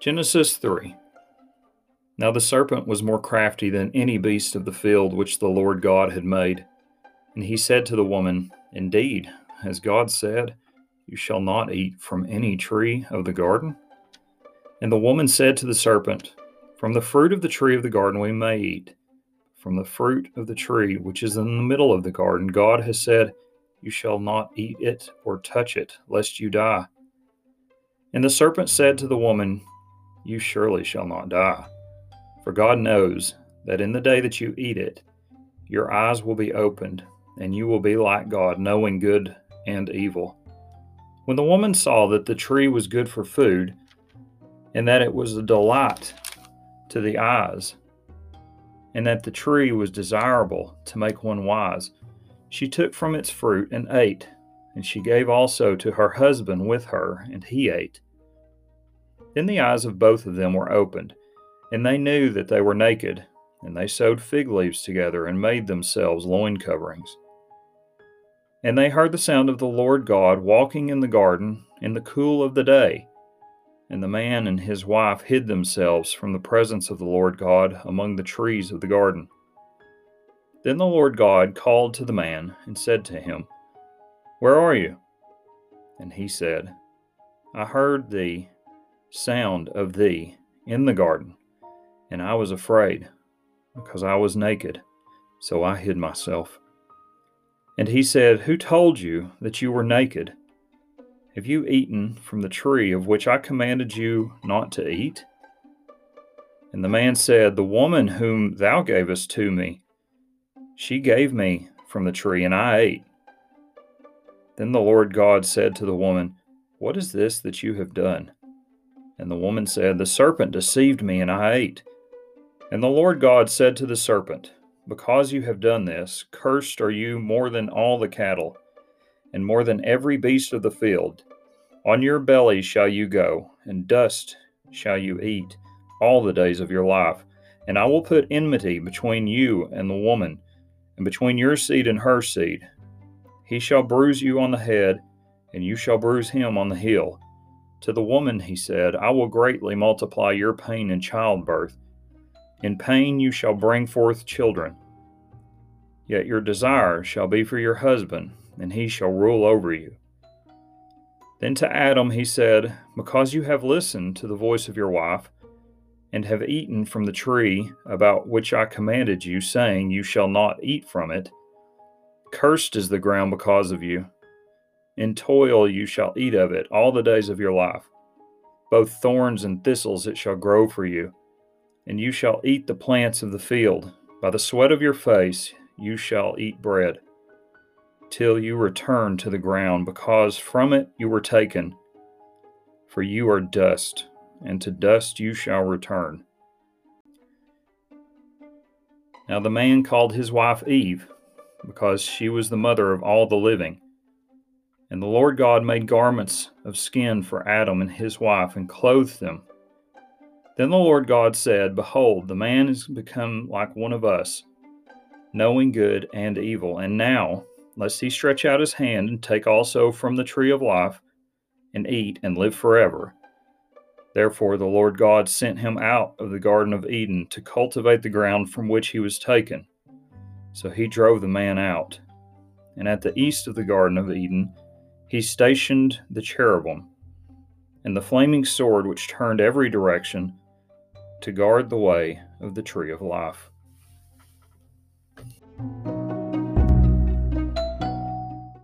Genesis 3 Now the serpent was more crafty than any beast of the field which the Lord God had made. And he said to the woman, Indeed, as God said, You shall not eat from any tree of the garden. And the woman said to the serpent, From the fruit of the tree of the garden we may eat. From the fruit of the tree which is in the middle of the garden, God has said, You shall not eat it or touch it, lest you die. And the serpent said to the woman, you surely shall not die. For God knows that in the day that you eat it, your eyes will be opened, and you will be like God, knowing good and evil. When the woman saw that the tree was good for food, and that it was a delight to the eyes, and that the tree was desirable to make one wise, she took from its fruit and ate, and she gave also to her husband with her, and he ate. Then the eyes of both of them were opened, and they knew that they were naked, and they sewed fig leaves together and made themselves loin coverings. And they heard the sound of the Lord God walking in the garden in the cool of the day. And the man and his wife hid themselves from the presence of the Lord God among the trees of the garden. Then the Lord God called to the man and said to him, Where are you? And he said, I heard thee sound of thee in the garden, and I was afraid, because I was naked, so I hid myself. And he said, Who told you that you were naked? Have you eaten from the tree of which I commanded you not to eat? And the man said, The woman whom thou gavest to me, she gave me from the tree, and I ate. Then the Lord God said to the woman, What is this that you have done? And the woman said, The serpent deceived me, and I ate. And the Lord God said to the serpent, Because you have done this, cursed are you more than all the cattle, and more than every beast of the field. On your belly shall you go, and dust shall you eat all the days of your life. And I will put enmity between you and the woman, and between your seed and her seed. He shall bruise you on the head, and you shall bruise him on the heel. To the woman he said, I will greatly multiply your pain in childbirth. In pain you shall bring forth children. Yet your desire shall be for your husband, and he shall rule over you. Then to Adam he said, Because you have listened to the voice of your wife, and have eaten from the tree about which I commanded you, saying, You shall not eat from it, cursed is the ground because of you. In toil you shall eat of it all the days of your life. Both thorns and thistles it shall grow for you, and you shall eat the plants of the field. By the sweat of your face you shall eat bread, till you return to the ground, because from it you were taken. For you are dust, and to dust you shall return. Now the man called his wife Eve, because she was the mother of all the living. And the Lord God made garments of skin for Adam and his wife and clothed them. Then the Lord God said, Behold, the man is become like one of us, knowing good and evil. And now, lest he stretch out his hand and take also from the tree of life, and eat and live forever. Therefore, the Lord God sent him out of the Garden of Eden to cultivate the ground from which he was taken. So he drove the man out. And at the east of the Garden of Eden, he stationed the cherubim and the flaming sword which turned every direction to guard the way of the tree of life.